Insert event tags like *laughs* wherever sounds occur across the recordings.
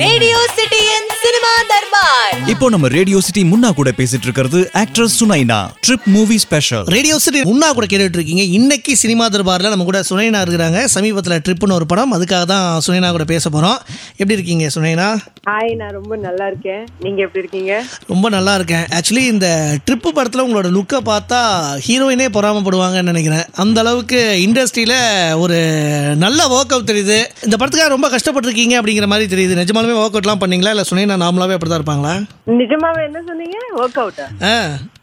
Radio சிட்டியின் cinema Darbar. இப்போ நம்ம ரேடியோ சிட்டி முன்னா கூட பேசிட்டு இருக்கிறது actress Sunaina. Trip movie special radio city Munna கூட கேட்டுட்டு இருக்கீங்க இன்னைக்கு சினிமா தர்பாரில் நம்ம கூட சுனைனா இருக்கிறாங்க. சமீபத்தில் ட்ரிப்புன்னு ஒரு படம். அதுக்காக தான் சுனைனா கூட பேச போகிறோம் எப்படி இருக்கீங்க சுனைனா? ஹாய் நான் ரொம்ப நல்லா இருக்கேன். நீங்க எப்படி இருக்கீங்க? ரொம்ப நல்லா இருக்கேன். ஆக்சுவலி இந்த ட்ரிப்பு படத்தில் உங்களோட லுக்கை பார்த்தா ஹீரோயினே பொறாமப்படுவாங்கன்னு நினைக்கிறேன். அந்த அளவுக்கு இண்டஸ்ட்ரியில் ஒரு நல்ல ஒர்க் அவுட் தெரியுது. இந்த படத்துக்காக ரொம்ப கஷ்டப்பட்டிருக்கீங்க அப்படிங்கிற மாதிரி தெரியுது. நிஜமாலுமே ஒர்க் அவுட்லாம் பண்ணீங்களா? இல்லை சுனைனா நார்மலாகவே அப்படி தான் இருப்பாங்களா? நிஜமாவே என்ன சொன்னீங்க? ஒர்க் அவுட்டா ஆ.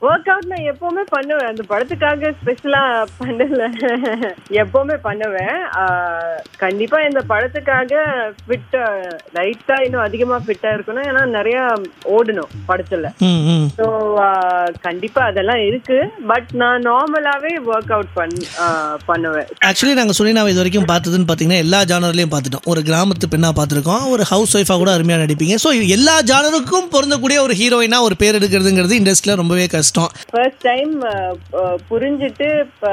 ஒர்க் அவுட் நான் எப்பவுமே பண்ணுவேன். அந்த படத்துக்காக ஸ்பெஷலா பண்ணல. எப்பவுமே பண்ணுவேன். கண்டிப்பா இந்த படத்துக்காக ஃபிட் லைட்டா இன்னும் அதிகமா ஃபிட்டா இருக்கணும். ஏன்னா நிறைய ஓடணும் படத்துல. ஸோ கண்டிப்பா அதெல்லாம் இருக்கு. பட் நான் நார்மலாவே ஒர்க் அவுட் பண் பண்ணுவேன். ஆக்சுவலி நாங்கள் சுனினாவை இது வரைக்கும் பார்த்ததுன்னு பார்த்தீங்கன்னா எல்லா ஜானர்லையும் பார்த்துட்டோம். ஒரு கிராமத்து பெண்ணாக பார்த்துருக்கோம். ஒரு ஹவுஸ் ஒய்ஃபாக கூட அருமையாக நடிப்பீங்க. ஸோ எல்லா ஜானருக்கும் பொருந்தக்கூடிய ஒரு ஹீரோயினா ஒரு பேர் எடுக்கிறதுங்கிறது இண்டஸ்ட்ரியில் ரொம்பவே கஷ்டம். ஃபர்ஸ்ட் டைம் புரிஞ்சுட்டு இப்ப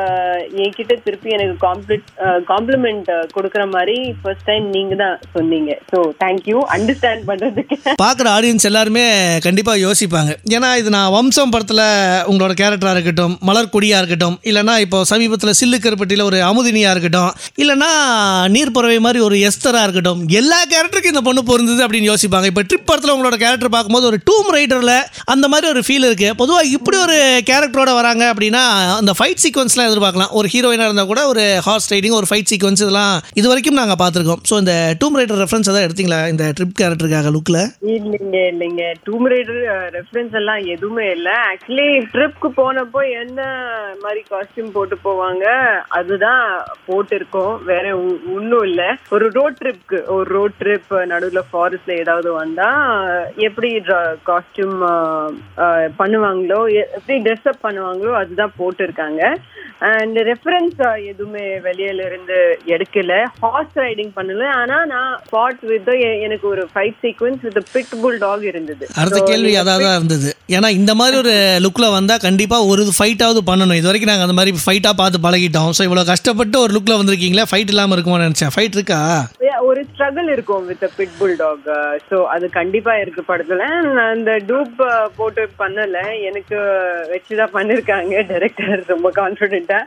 என்கிட்ட திருப்பி எனக்கு காம்ப்ளிட் காம்ப்ளிமெண்ட் கொடுக்குற மாதிரி ஃபர்ஸ்ட் டைம் நீங்க தான் சொன்னீங்க. ஸோ தேங்க்யூ அண்டர்ஸ்டாண்ட் பண்றதுக்கு. பார்க்குற ஆடியன்ஸ் எல்லாருமே கண்டிப்பாக யோசிப்பாங்க. ஏன்னா இது நான் வம்சம் படத்தில் உங்களோட கேரக்டராக இருக்கட்டும் மலர்கொடியாக இருக்கட்டும் இல்லைனா இப்போ சமீபத்தில் சில்லு கருப்பட்டியில் ஒரு அமுதினியாக இருக்கட்டும் இல்லைனா நீர்ப்பறவை மாதிரி ஒரு எஸ்தராக இருக்கட்டும் எல்லா கேரக்டருக்கும் இந்த பொண்ணு பொருந்தது அப்படின்னு யோசிப்பாங்க. இப்போ ட்ரிப் படத்தில் உங்களோட கேரக்டர் பார்க்கும்போது ஒரு டூம் ரைடரில் அந்த மாதிரி ஒரு ஃபீல் இருக்குது பொதுவாக இப்படி ஒரு கேரக்டரோட வராங்க அப்படின்னா அந்த ஃபைட் சீக்வன்ஸ்லாம் எதிர்பார்க்கலாம். ஒரு ஹீரோயினாக இருந்தால் கூட ஒரு ஹார்ஸ் ரைடிங் ஒரு ஃபைட் சீக்வன்ஸ் இதெல்லாம் இது வரைக்கும் நாங்கள் பார்த்துருக்கோம். ஸோ இந்த டூம் ரைடர் ரெஃபரன்ஸ் எதாவது எடுத்தீங்களா? இந்த ட்ரிப் கேரக்டருக்காக லுக்கில் இல்லைங்க இல்லைங்க. டூம் ரைடர் ரெஃபரன்ஸ் எல்லாம் எதுவுமே இல்லை. ஆக்சுவலி ட்ரிப்க்கு போனப்போ என்ன மாதிரி காஸ்டியூம் போட்டு போவாங்க அதுதான் போட்டிருக்கோம். வேற ஒன்றும் இல்லை. ஒரு ரோட் ட்ரிப்க்கு ஒரு ரோட் ட்ரிப் நடுவில் ஃபாரஸ்ட்ல ஏதாவது வந்தால் எப்படி காஸ்டியூம் பண்ணுவாங்களோ எப்படி ட்ரெஸ் அப் பண்ணுவாங்களோ அதுதான் போட்டிருக்காங்க. அண்ட் ரெஃபரன்ஸ் எதுவுமே வெளியில இருந்து எடுக்கல. ஹார்ஸ் ரைடிங் பண்ணல. ஆனா நான் ஸ்பாட் வித் எனக்கு ஒரு fight sequence with pit bull dog இருந்தது. அடுத்த கேள்வி அதாக இருந்தது. ஏன்னா இந்த மாதிரி ஒரு லுக்கில் வந்தால் கண்டிப்பாக ஒரு ஃபைட்டாவது பண்ணணும். இது வரைக்கும் நாங்கள் அந்த மாதிரி ஃபைட்டாக பார்த்து பழகிட்டோம். ஸோ இவ்வளோ கஷ்டப்பட்டு ஒரு லுக்கில் வந்திருக்கீங்களே? ஃபைட் இல்லாமல் இருக்குமோன்னு நினச்சேன். ஃபைட் இருக்கா? ஒரு ஸ்ட்ரகிள் இருக்கும் with pit bull dog so அது கண்டிப்பா இருக்கு படத்துல. நான் அந்த டூப் போட்டு பண்ணல. எனக்கு வச்சுதான் பண்ணிருக்காங்க டைரக்டர் ரொம்ப கான்ஃபிடென்ட்டா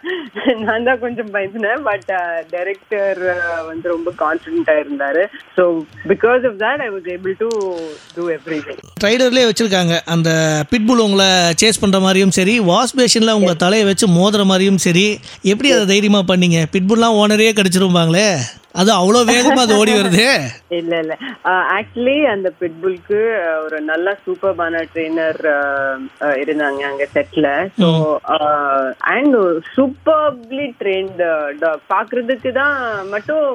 நான் தான் கொஞ்சம் பயந்துனேன். பட் டைரக்டர் வந்து ரொம்ப கான்ஃபிடென்ட்டா இருந்தாரு. So because of that I was able to do every ட்ரைலர்லேயே வச்சுருக்காங்க. அந்த பிட்புல் உங்களை சேஸ் பண்ணுற மாதிரியும் சரி வாஷ் பேஷனில் உங்கள் தலையை வச்சு மோதுற மாதிரியும் சரி. எப்படி அதை தைரியமாக பண்ணீங்க? பிட்புல்லாம் ஓனரே கடிச்சிருப்பாங்களே அது அவ்வளோ வேகமாக அது ஓடி வருது. இல்ல இல்ல. ஆக்சுவலி அந்த பிட்புல்க்கு ஒரு நல்ல சூப்பர்பான ட்ரெயினர் இருந்தாங்க அங்க செட்ல so and superbly trained dog பாக்குறதுக்கு தான் மட்டும்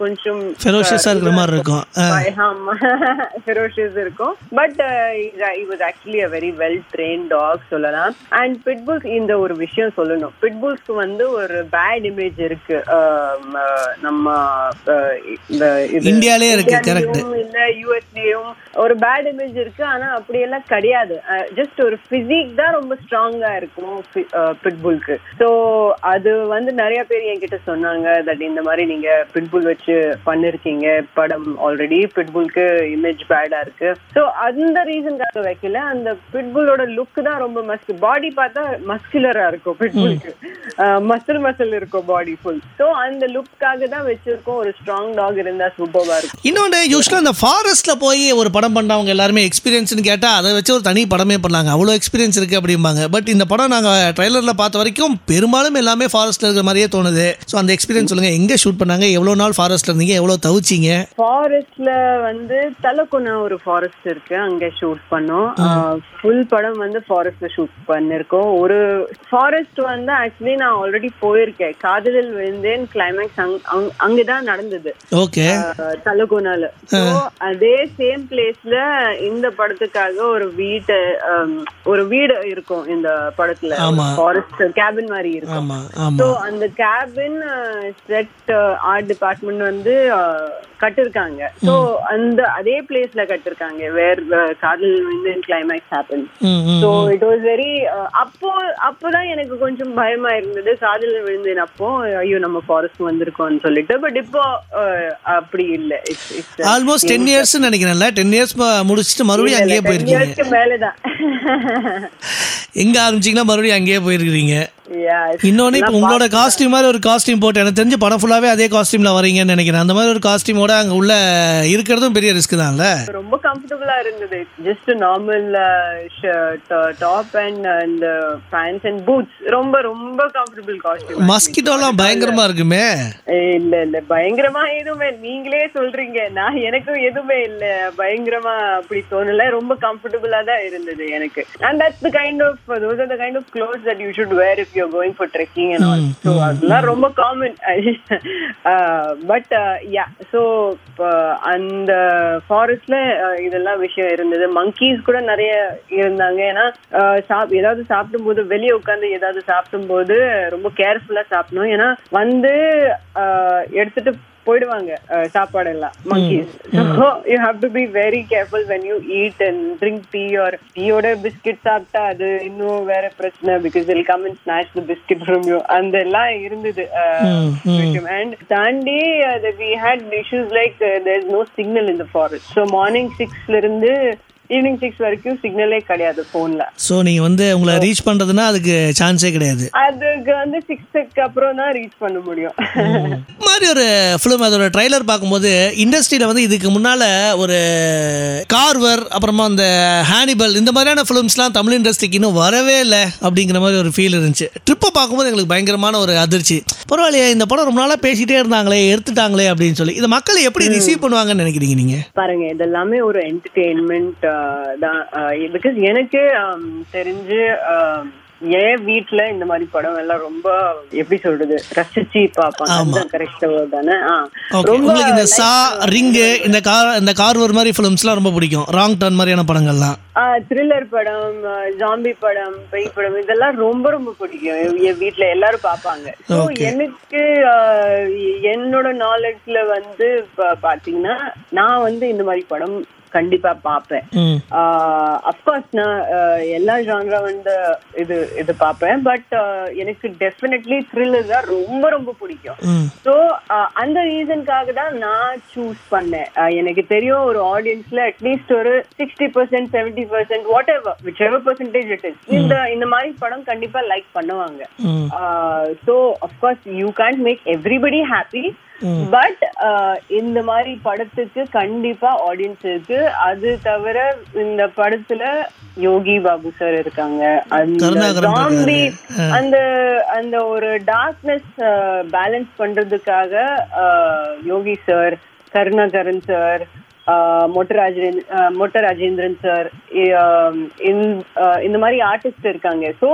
கொஞ்சம் ஃபெரோஷியஸாக இருக்கிற மாதிரி இருக்கும். ஃபெரோஷியஸ் *laughs* இருக்கும். But was actually a very well train dog சொல்லலாம். அண்ட் பிட்புல்ஸ் இந்த ஒரு விஷயம் சொல்லணும். பிட்புல்ஸ்க்கு வந்து ஒரு பேட் இமேஜ் இருக்கு. நம்ம இந்தியாலே இருக்கு. இந்தியாலயும் இல்ல யூஎஸ்லயும் ஒரு பேட் இமேஜ் இருக்கு ஆனா அப்படியெல்லாம் கிடையாது. ஜஸ்ட் ஒரு பிசிக் தான் ரொம்ப ஸ்ட்ராங்கா இருக்கும் பிட்புல்க்கு சோ அது வந்து நிறைய பேர் என்கிட்ட சொன்னாங்க தட் இந்த மாதிரி நீங்க பிட்புல் வச்சு பண்ணிருக்கீங்க. படம் ஆல்ரெடி பிட்புல்க்கு இமேஜ் பேடா இருக்கு. சோ அந்த ரீசனுக்காக வைக்கல. அந்த பிட்புலோட லுக் தான் ரொம்ப மஸ்க் பாடி பார்த்தா மஸ்குலரா இருக்கும் பிட்புல்க்கு மசில் மசில் இருக்கும் பாடி ஃபுல் சோ அந்த லுக்காக தான் வச்சிருக்கோம். ஒரு ஸ்ட்ராங் டாக் இருந்தா சூப்பர்வா இருக்கும். இன்னொன்று யூஸ்வலாக இந்த ஃபாரஸ்ட்டில் போய் ஒரு படம் பண்ணுறவங்க எல்லாருமே எக்ஸ்பீரியன்ஸ்னு கேட்டால் அதை வச்சு ஒரு தனி படமே பண்ணாங்க. அவ்வளோ எக்ஸ்பீரியன்ஸ் இருக்குது அப்படிம்பாங்க. பட் இந்த படம் நாங்கள் ட்ரைலரில் பார்த்த வரைக்கும் பெரும்பாலும் எல்லாமே ஃபாரஸ்ட்டில் இருக்கிற மாதிரியே தோணுது. ஸோ அந்த எக்ஸ்பீரியன்ஸ் சொல்லுங்கள் எங்கே ஷூட் பண்ணாங்க? எவ்வளோ நாள் ஃபாரஸ்ட்டில் இருந்தீங்க? எவ்வளோ தவிச்சிங்க? ஃபாரஸ்ட்ல வந்து தலக்குனா ஒரு ஃபாரஸ்ட் இருக்கு. அங்க ஷூட் பண்ணோம். ஃபுல் படம் வந்து ஃபாரஸ்ட்ல ஷூட் பண்ணிருக்கோம். ஒரு ஃபாரஸ்ட் வந்து ஆக்சுவலி நான் ஆல்ரெடி போயிருக்கேன். காதலில் விழுந்தேன். கிளைமேக்ஸ் அங்கதான் நடந்தது. ஓகே தலகுனால So, அதே சேம் பிளேஸ்ல இந்த படத்துக்காக ஒரு வீட்டு ஒரு வீடு இருக்கும் இந்த படத்துல. ஃபாரஸ்ட் கேபின் மாதிரி இருக்கும். ஆமாம் அந்த கேபின் செட் ஆர்ட் டிபார்ட்மெண்ட் வந்து கட்டிருக்காங்க. ஸோ அந்த அதே பிளேஸ்ல கட்டிருக்காங்க. வேர் காதல் வந்து climax happen so it was very அப்போ அப்போதான் எனக்கு கொஞ்சம் பயமா இருந்தது. காதல் விழுந்தேன் அப்போ ஐயோ நம்ம ஃபாரஸ்ட் வந்திருக்கோம்னு சொல்லிட்டு. பட் இப்போ அப்படி இல்ல. ஆல்மோஸ்ட் டென் இயர்ஸ் நினைக்கிறேன்ல. டென் இயர்ஸ் முடிச்சுட்டு மறுபடியும் அங்கேயே 10 போயிருக்கீங்க. எங்க ஆரம்பிச்சீங்கன்னா மறுபடியும் அங்கேயே போயிருக்கிறீங்க. இன்னொன்னு இப்போ உங்களோட காஸ்டியூம் மாதிரி ஒரு காஸ்டியூம் போட்டு எனக்கு தெரிஞ்சு படம் ஃபுல்லாவே அதே காஸ்டியூம்ல வரீங்கன்னு நினைக்கிறேன். அந்த மாதிரி ஒரு காஸ்டியூமோட அங்க உள்ள இருக்கிறதும் பெரிய ரிஸ்க் தான்ல? ரொம்ப கம்ஃபர்டபுளா இருந்தது. Just normal top and and pants and boots ரொம்ப ரொம்ப கம்ஃபர்டபுள் காஸ்டியூம் மஸ்கிட்டோலாம் பயங்கரமா இருக்குமே? இல்ல இல்ல. பயங்கரமா எதுவுமே நீங்களே சொல்றீங்க. நான் எனக்கும் எதுவுமே இல்ல. பயங்கரமா அப்படி தோணல. ரொம்ப கம்ஃபர்டபுளா தான் இருந்தது எனக்கு. And that's the kind of those are the kind of clothes that you should wear if you going for trekking and all so அதெல்லாம் ரொம்ப காமன் பட் யா ஸோ அந்த ஃபாரஸ்ட்ல இதெல்லாம் விஷயம் இருந்தது. மங்கீஸ் கூட நிறைய இருந்தாங்க. ஏன்னா uh, சாப் ஏதாவது சாப்பிடும்போது வெளியே உட்காந்து ஏதாவது சாப்பிடும்போது ரொம்ப கேர்ஃபுல்லா சாப்பிடணும். ஏன்னா வந்து uh, எடுத்துட்டு போயிடுவாங்க சாப்பாடு எல்லாம் monkeys you have to be very careful when you eat and drink tea or டீயோட biscuit சாப்பிட்டா அது இன்னும் வேற பிரச்சனை because it'll come and snatch the biscuit from you அந்த எல்லாம் இருந்தது அண்ட் தாண்டி we had issues like there is no signal in the forest so morning சிக்ஸ்ல இருந்து ஈவினிங் சிக்ஸ் வரைக்கும் சிக்னலே கிடையாது போன்ல ஸோ நீங்க வந்து உங்களை ரீச் பண்றதுன்னா அதுக்கு சான்ஸே கிடையாது. அதுக்கு வந்து சிக்ஸ்க்கு அப்புறம் தான் ரீச் பண்ண முடியும். மாதிரி ஒரு ஃபிலிம் அதோட ட்ரைலர் பார்க்கும்போது இண்டஸ்ட்ரியில் வந்து இதுக்கு முன்னால் ஒரு கார்வர் அப்புறமா அந்த ஹானிபல் இந்த மாதிரியான ஃபிலிம்ஸ்லாம் தமிழ் இண்டஸ்ட்ரிக்கு இன்னும் வரவே இல்லை அப்படிங்கிற மாதிரி ஒரு ஃபீல் இருந்துச்சு. ட்ரிப்பை பார்க்கும்போது எங்களுக்கு பயங்கரமான ஒரு அதிர்ச்சி. பரவாயில்லையே இந்த படம் ரொம்ப நாளாக பேசிட்டே இருந்தாங்களே எடுத்துட்டாங்களே அப்படின்னு சொல்லி. இதை மக்கள் எப்படி ரிசீவ் பண்ணுவாங்கன்னு நினைக்கிறீங்க நீங்கள் பாருங்க இதெல்லாமே ஒரு என்டர்டெயின்மெண்ட் பிகாஸ் எனக்கு தெரிஞ்சு என் வீட்ல இந்த மாதிரி படம் எல்லாம் ரொம்ப எப்படி சொல்றது ரசிச்சு பார்ப்பாங்க. அதுதான் கரெக்ட் தானே? ஆ. ஓகே உங்களுக்கு இந்த சா ரிங்கு இந்த கார் இந்த கார்வர் மாதிரி ஃபிலிம்ஸ்லாம் ரொம்ப பிடிக்கும். ராங் டர்ன் மாதிரியான படங்கள்லாம். த்ரில்லர் படம் ஜாம்பி படம் பேய் படம் இதெல்லாம் ரொம்ப ரொம்ப பிடிக்கும். என் வீட்ல எல்லாரும் பார்ப்பாங்க. ஸோ எனக்கு என்னோட நாலேஜ்ல வந்து பாத்தீங்கன்னா நான் வந்து இந்த மாதிரி படம் கண்டிப்பா பார்ப்பேன். அப்கோர்ஸ் நான் எல்லா ஜான்ரா வந்து இது இது பார்ப்பேன். பட் எனக்கு டெஃபினெட்லி த்ரில்லர் தான் ரொம்ப ரொம்ப பிடிக்கும். ஸோ அந்த ரீசனுக்காக தான் நான் சூஸ் பண்ணேன். எனக்கு தெரியும் ஒரு ஆடியன்ஸ்ல அட்லீஸ்ட் ஒரு sixty percent seventy percent whatever whichever percentage it is இந்த இந்த மாதிரி படம் கண்டிப்பா லைக் பண்ணுவாங்க. So of course you can't make everybody happy but இந்த மாதிரி படத்துக்கு கண்டிப்பா ஆடியன்ஸ் இருக்கு. அது தவிர இந்த படத்துல யோகி பாபு சார் இருக்காங்க. அந்த. அந்த அந்த ஒரு டார்க்னஸ் பேலன்ஸ் பண்றதுக்காக யோகி சார் கருணாகரன் சார் மொட்ட ராஜேந்திரன் அஹ், மொட்ட ராஜேந்திரன் சார் இந்த மாதிரி ஆர்டிஸ்ட் இருக்காங்க. ஸோ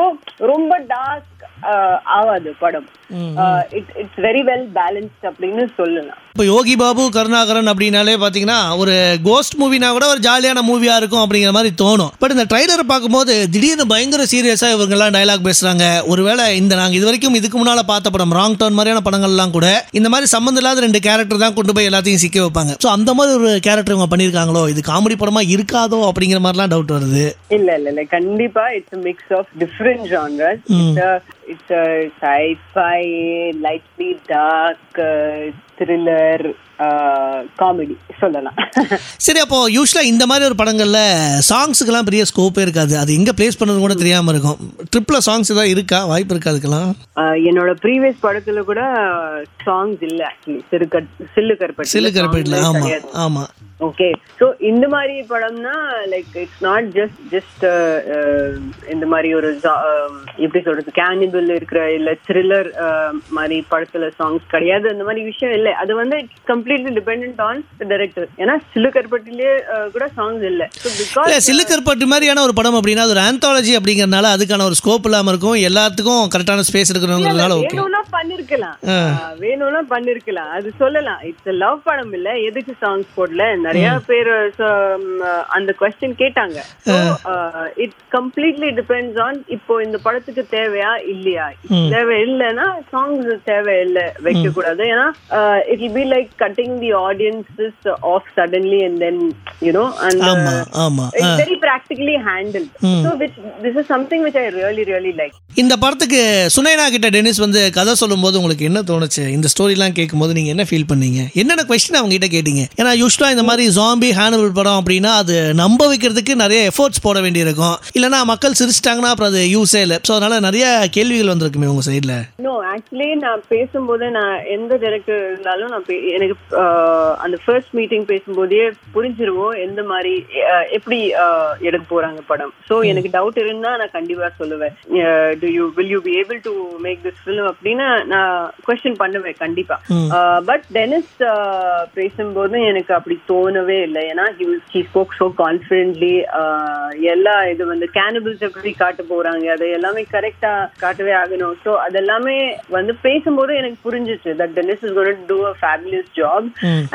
ரொம்ப டார்க் ஆகாது படம். இட்ஸ் வெரி வெல் பேலன்ஸ்ட் அப்படின்னு சொல்லலாம். இப்போ யோகி பாபு கருணாகரன் அப்படின்னாலே பார்த்தீங்கன்னா ஒரு கோஸ்ட் மூவினா கூட ஒரு ஜாலியான மூவியாக இருக்கும் அப்படிங்கிற மாதிரி தோணும். பட் இந்த ட்ரைலரை பார்க்கும்போது திடீர்னு பயங்கர சீரியஸாக இவங்கெல்லாம் டயலாக் பேசுகிறாங்க ஒருவேளை இந்த நாங்கள் இது வரைக்கும் இதுக்கு முன்னால் பார்த்த படம் ராங் டர்ன் மாதிரியான படங்கள்லாம் கூட இந்த மாதிரி சம்மந்தம் இல்லாத ரெண்டு கேரக்டர் தான் கொண்டு போய் எல்லாத்தையும் சிக்க வைப்பாங்க. ஸோ அந்த மாதிரி ஒரு கேரக்டர் இவங்க பண்ணியிருக்காங்களோ? இது காமெடி படமாக இருக்காதோ? அப்படிங்கிற மாதிரிலாம் டவுட் வருது. இல்ல இல்ல இல்ல. கண்டிப்பா it's mix of different genres it's sci-fi lightly dark thriller comedy சொல்லலாம். *laughs* சரி அப்போ யூஸ்வலாக இந்த மாதிரி ஒரு படங்களில் சாங்ஸுக்கெல்லாம் பெரிய ஸ்கோப்பே இருக்காது. அது எங்கே ப்ளேஸ் பண்ணது கூட தெரியாமல் இருக்கும். ட்ரிப்பில் சாங்ஸ் ஏதாவது இருக்கா? வாய்ப்பு இருக்கா அதுக்கெல்லாம்? என்னோட ப்ரீவியஸ் படத்துல கூட சாங்ஸ் இல்ல ஆக்சுவலி சிறுகட் சில்லு கருப்பட்டி. சில்லு கருப்பேட்டில் ஆமாம் ஆமாம் ஓகே ஸோ இந்த மாதிரி படம்னா like it's not just just இந்த மாதிரி ஒரு எப்படி சொல்றது கேனிபிள் இருக்கிற இல்ல த்ரில்லர் மாதிரி படத்துல சாங்ஸ் கிடையாது. அந்த மாதிரி விஷயம் இல்லை. அது வந்து it's completely depend on director ஏன்னா சில்லு கருப்பட்டிலே uh, கூட சாங்ஸ் இல்லை. பிகாஸ் சில்லுக்கருப்பட்டு மாதிரியான ஒரு படம் அப்படின்னா ஒரு ஆந்தாலஜி அப்படிங்கறதுனால அதுக்கான ஒரு ஸ்கோப் இல்லாமல் இருக்கும். எல்லாத்துக்கும் கரெக்டான ஸ்பேஸ் இருக்கிறதுனால ஓகே பண்ணிருக்கலாம். வேணும்னா பண்ணிருக்கலாம். அது சொல்லலாம். இட்ஸ் லவ் படம் இல்ல. எதுக்கு சாங்ஸ் போடல? நிறைய பேர் அந்த கொஸ்டின் கேட்டாங்க. இட்ஸ் கம்ப்ளீட்லி டிபெண்ட்ஸ் ஆன் இப்போ இந்த படத்துக்கு தேவையா இல்லையா? தேவை இல்லைன்னா சாங்ஸ் தேவை இல்லை வைக்க கூடாது ஏன்னா it will be like cutting the audiences off suddenly and then you know. It's very practically handled. So which, this is something which I really, really like. இந்த படத்துக்கு சுனைனா கிட்ட டெனிஸ் வந்து கதை சொல்லும்போது உங்களுக்கு என்ன தோணுச்சு? இந்த ஸ்டோரிலாம் கேட்கும்போது நீங்க என்ன ஃபீல் பண்ணீங்க? என்னென்ன கொஸ்டின் அவங்க கிட்ட கேட்டீங்க? ஏன்னா யூஸ்வலா இந்த மாதிரி ஜாம்பி ஹேனபிள் படம் அப்படின்னா அது நம்ப வைக்கிறதுக்கு நிறைய எஃபோர்ட்ஸ் போட வேண்டியிருக்கும். இல்லைன்னா மக்கள் சிரிச்சிட்டாங்கன்னா அப்புறம் அது யூஸே இல்லை. ஸோ அதனால நிறைய கேள்விகள் வந்திருக்குமே உங்க சைடில் நோ ஆக்சுவலி நான் பேசும்போது நான் எந்த டைரக்டர் இருந்தாலும் நான் எனக்கு அந்த ஃபர்ஸ்ட் மீட்டிங் பேசும்போதே புரிஞ்சிருவோம் எந்த மாதிரி எப்படி எடுக்க போறாங்க படம். ஸோ எனக்கு டவுட் இருந்தா நான் கண்டிப்பா சொல்லுவேன். Do you will you be able to make this film அப்படின்னு நான் கொஸ்டின் பண்ணுவேன் கண்டிப்பா. பட் டெனிஸ் பேசும்போது எனக்கு அப்படி தோணவே இல்லை ஏன்னா ஹி ஸ்போக் ஸோ கான்ஃபிடென்ட்லி எல்லா இது வந்து கேனபிள்ஸ் எப்படி காட்ட போறாங்க அது எல்லாமே கரெக்டா காட்டவே ஆகணும். ஸோ அதெல்லாமே வந்து பேசும்போது எனக்கு புரிஞ்சிச்சு that Dennis is gone do a fabulous job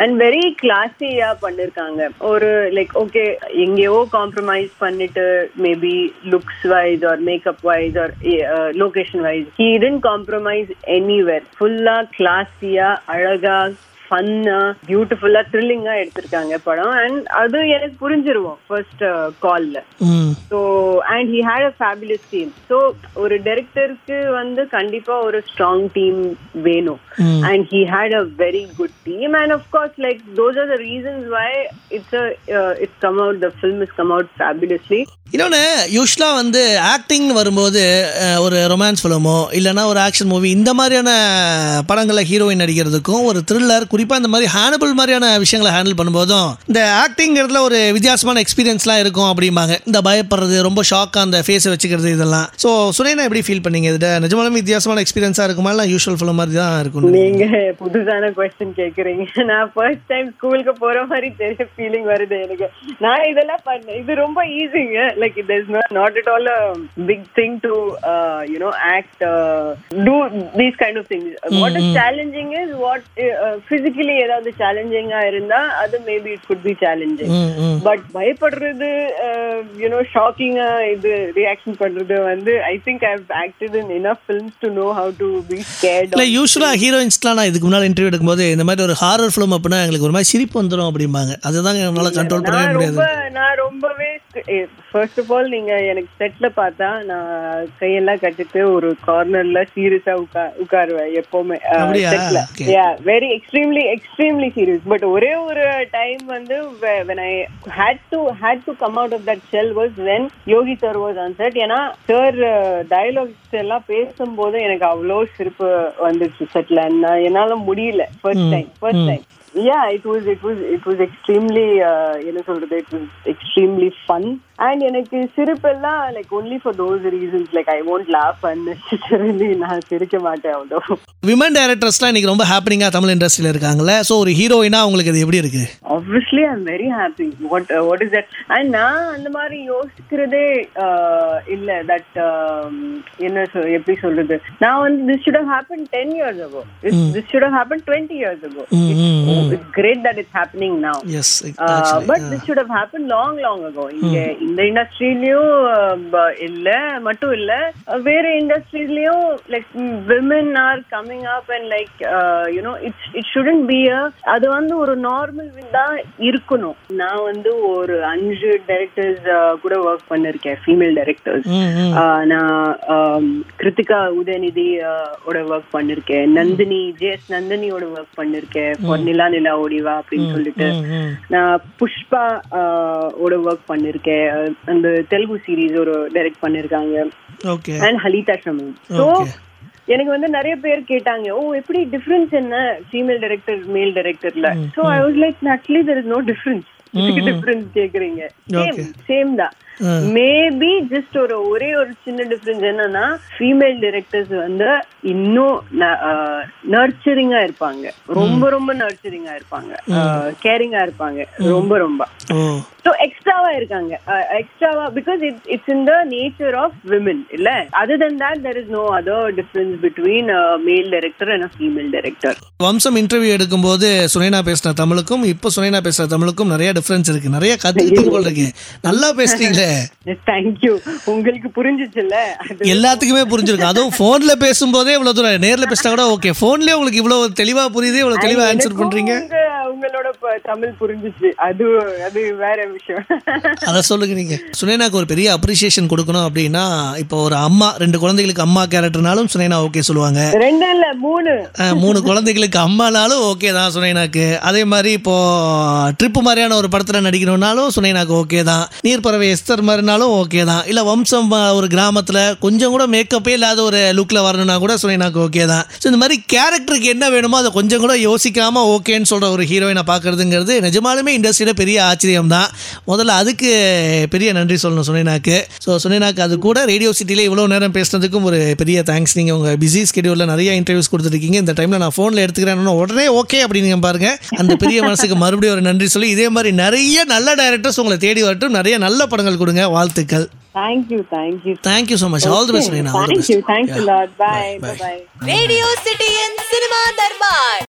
and very கிளாஸியா பண்ணிருக்காங்க. ஒரு லைக் ஓகே எங்கேயோ காம்ப்ரமைஸ் பண்ணிட்டு maybe looks wise or makeup wise or location wise he didn't compromise anywhere ஃபுல்லா கிளாஸியா அழகா ஃபன்னா பியூட்டிஃபுல்லா த்ரில்லிங்கா எடுத்திருக்காங்க படம். அண்ட் அது எனக்கு புரிஞ்சிருவோம் ஃபர்ஸ்ட் கால்ல so and he had a fabulous team so ஒரு டைரக்டருக்கு வந்து கண்டிப்பா ஒரு ஸ்ட்ராங் டீம் வேணும். And he had a very good team and of course like those are the reasons why it's it's come out the film is come out fabulously இன்னொன்று யூஸ்வலாக வந்து ஆக்டிங்னு வரும்போது ஒரு ரொமான்ஸ் ஃபிலிமோ இல்லைன்னா ஒரு ஆக்ஷன் மூவி இந்த மாதிரியான படங்களில் ஹீரோயின் நடிக்கிறதுக்கும் ஒரு த்ரில்லர் குறிப்பாக இந்த மாதிரி ஹேண்டபிள் மாதிரியான விஷயங்களை ஹேண்டில் பண்ணும்போதும் இந்த ஆக்டிங்கிறதுல ஒரு வித்தியாசமான எக்ஸ்பீரியன்ஸ்லாம் இருக்கும் அப்படிம்பாங்க. இந்த பயப்படுறது ரொம்ப ஷாக்காக அந்த ஃபேஸை வச்சுக்கிறது இதெல்லாம். ஸோ சுரேனா எப்படி ஃபீல் பண்ணீங்க? இதில் நிஜமாலுமே வித்தியாசமான எக்ஸ்பீரியன்ஸாக இருக்குமா? இல்லை யூஸ்வல் ஃபிலிம் மாதிரி தான் இருக்கும் நீங்கள் புதுசான கொஸ்டின் கேட்குறீங்க நான் ஃபர்ஸ்ட் டைம் ஸ்கூலுக்கு போகிற மாதிரி தெரிய ஃபீலிங் வருது எனக்கு. நான் இதெல்லாம் பண்ணேன். இது ரொம்ப ஈஸிங்க like it is not at all big thing to you know act do these kind of things what is challenging is what physically ஏதாவது சேலஞ்சிங்கா இருந்தா அது maybe it could be challenging but பயப்படுறது யூனோ ஷாக்கிங்கா இது ரியாக்ஷன் பண்றது வந்து I think I have acted in enough films to know how to be scared இல்லை யூஸ்வலாக ஹீரோயின்ஸ்லாம் நான் இதுக்கு முன்னாடி இன்டர்வியூ எடுக்கும்போது இந்த மாதிரி ஒரு ஹாரர் ஃபிலிம் அப்படின்னா எங்களுக்கு ஒரு மாதிரி சிரிப்பு வந்துடும் அப்படிம்பாங்க. அதுதான் எங்களால் கண்ட்ரோல் பண்ணவே முடியாது. நான் ரொம்பவே ஃபர்ஸ்ட் ஆஃப் ஆல் நீங்க எனக்கு செட்ல பார்த்தா நான் கையெல்லாம் கட்டிட்டு ஒரு கார்னர்ல சீரியஸா உட்கா உட்காருவேன் எப்பவுமே? செட்ல Okay. Very extremely extremely serious but ஒரே ஒரு டைம் வந்து when I had to had to come out of that shell was when Yogi sir was on set ஏன்னா சார் டயலாக்ஸ் எல்லாம் பேசும்போது எனக்கு அவ்வளோ சிரிப்பு வந்துச்சு செட்ல என்னால முடியல. First time first time yeah it was it was it was extremely uh, என்ன சொல்றது it was extremely fun and எனக்கு சிரிப்பெல்லாம் like only for those reasons like I won't laugh unnecessarily நான் சிரிக்க மாட்டேன் அவ்வளோ விமன் டைரக்டர்ஸ்லாம் இன்னைக்கு ரொம்ப ஹாப்பனிங்காக தமிழ் இண்டஸ்ட்ரியில் இருக்காங்களே ஸோ ஒரு ஹீரோயினா உங்களுக்கு இது எப்படி இருக்கு obviously I'm very happy what uh, what is that and நான் அந்த மாதிரி யோசிக்கிறதே uh, இல்ல that um, என்ன எப்படி சொல்றது நான் வந்து this should have happened 10 years ago This, this should have happened 20 years ago it's, it's great that it's happening now. Yes but this should have happened long long ago. இங்க இந்த இண்டஸ்ட்ரியிலயும் இல்ல மட்டும் இல்ல uh, வேற இண்டஸ்ட்ரியிலயும் like women are coming up and like you know it's it shouldn't be a அது வந்து ஒரு normal தான் இருக்கணும். நான் வந்து ஒரு அஞ்சு டைரக்டர்ஸ் கூட ஒர்க் பண்ணிருக்கேன் ஃபீமேல் டைரக்டர்ஸ் நான் கிருத்திகா உதயநிதி uh, ஓட ஒர்க் பண்ணிருக்கேன் நந்தினி ஜேஎஸ் நந்தினியோட ஒர்க் பண்ணிருக்கேன் For நிலா ஓடிவா அப்படின்னு சொல்லிட்டு நான் புஷ்பா ஓட ஒர்க் பண்ணிருக்கேன். அந்த தெலுங்கு சீரீஸ் ஒரு டைரக்ட் பண்ணிருக்காங்க. And Halitha Shameem so. எனக்கு வந்து நிறைய பேர் கேட்டாங்க ஓ எப்படி டிஃபரன்ஸ் என்ன female director male டைரக்டர்ல so I was like actually there is no difference difference கேக்குறீங்க? சேம் சேம் தான். மேபி ஜஸ்ட் ஒரு ஒரே ஒரு சின்ன டிஃபரன்ஸ் என்னன்னா ஃபீமேல் டைரக்டர்ஸ் வந்து இன்னும் நர்ச்சரிங்கா இருப்பாங்க. ரொம்ப ரொம்ப நர்ச்சரிங்கா இருப்பாங்க. கேரிங்கா இருப்பாங்க. ரொம்ப ரொம்ப. ஸோ எக்ஸ்ட்ராவா இருக்காங்க. எக்ஸ்ட்ராவா because it it's in the nature of women இல்ல? Other then that there is no other difference between male director and female director Vamsam interview எடுக்கும்போது சுனைனா பேசின தமிழுக்கும் இப்போ சுனைனா பேசுற தமிழுக்கும் நிறைய டிஃபரன்ஸ் இருக்கு. நிறைய கத்துக்கிட்டு போல இருக்கு. நல்லா பேசுறீங்களே. தேங்க்யூ உங்களுக்கு புரிஞ்சிச்சுல்ல? எல்லாத்துக்குமே புரிஞ்சிருக்கும் அதுவும் போன்ல பேசும்போதே இவ்வளவு தூரம். நேர்ல பேசினா கூட ஓகே போன்லயே உங்களுக்கு இவ்வளவு தெளிவா புரியுது இவ்வளவு தெளிவா ஆன்சர் பண்றீங்க. தமிழ் புரிஞ்சுச்சு. அது அது வேற விஷயம். அதை சொல்லுங்க நீங்க. சுனேனாக்கு ஒரு பெரிய அப்ரிசியேஷன் கொடுக்கணும் அப்படின்னா இப்போ ஒரு அம்மா ரெண்டு குழந்தைகளுக்கு அம்மா கேரக்டர்னாலும் சுனேனா ஓகே சொல்லுவாங்க. ரெண்டு இல்ல மூணு. மூணு குழந்தைகளுக்கு அம்மானாலும் ஓகே தான் சுனைனாக்கு. அதே மாதிரி இப்போ ட்ரிப்பு மாதிரியான ஒரு படத்தில் நடிக்கணும்னாலும் சுனைனாக்கு ஓகே தான். நீர்ப்பறவை எஸ்தர் மாதிரினாலும் ஓகே தான். இல்லை வம்சம் ஒரு கிராமத்தில் கொஞ்சம் கூட மேக்கப்பே இல்லாத ஒரு லுக்கில் வரணும்னா கூட சுனைனாக்கு ஓகே தான். இந்த மாதிரி கேரக்டருக்கு என்ன வேணுமோ அதை கொஞ்சம் கூட யோசிக்காம ஓகேன்னு சொல்கிற ஒரு ஹீரோயினை பார்க்கறதுங்கிறது நிஜமாலுமே இண்டஸ்ட்ரியில் பெரிய ஆச்சரியம் தான் முதல்ல அதுக்கு பெரிய நன்றி சொல்லணும் சுனைனாக்கு. ஸோ சுனைனாக்கு அது கூட ரேடியோ சிட்டியில் இவ்வளோ நேரம் பேசுனதுக்கும் ஒரு பெரிய தேங்க்ஸ் நீங்கள் உங்கள் பிஸி ஸ்கெடியூலில் நிறைய இன்டர்வியூஸ் கொடுத்துருக்கீங்க. இந்த டைமில் நான் ஃபோனில் எடுத்துக்கிறேன்னு உடனே ஓகே அப்படின்னு பாருங்க. அந்த பெரிய மனசுக்கு மறுபடியும் ஒரு நன்றி சொல்லி இதே மாதிரி நிறைய நல்ல டைரக்டர்ஸ் உங்களை தேடி வரட்டும். நிறைய நல்ல படங்கள் கொடுங்க. வாழ்த்துக்கள். Thank you thank you thank you so much all the best thank you thank you lot bye Radio City and Cinema Darbar.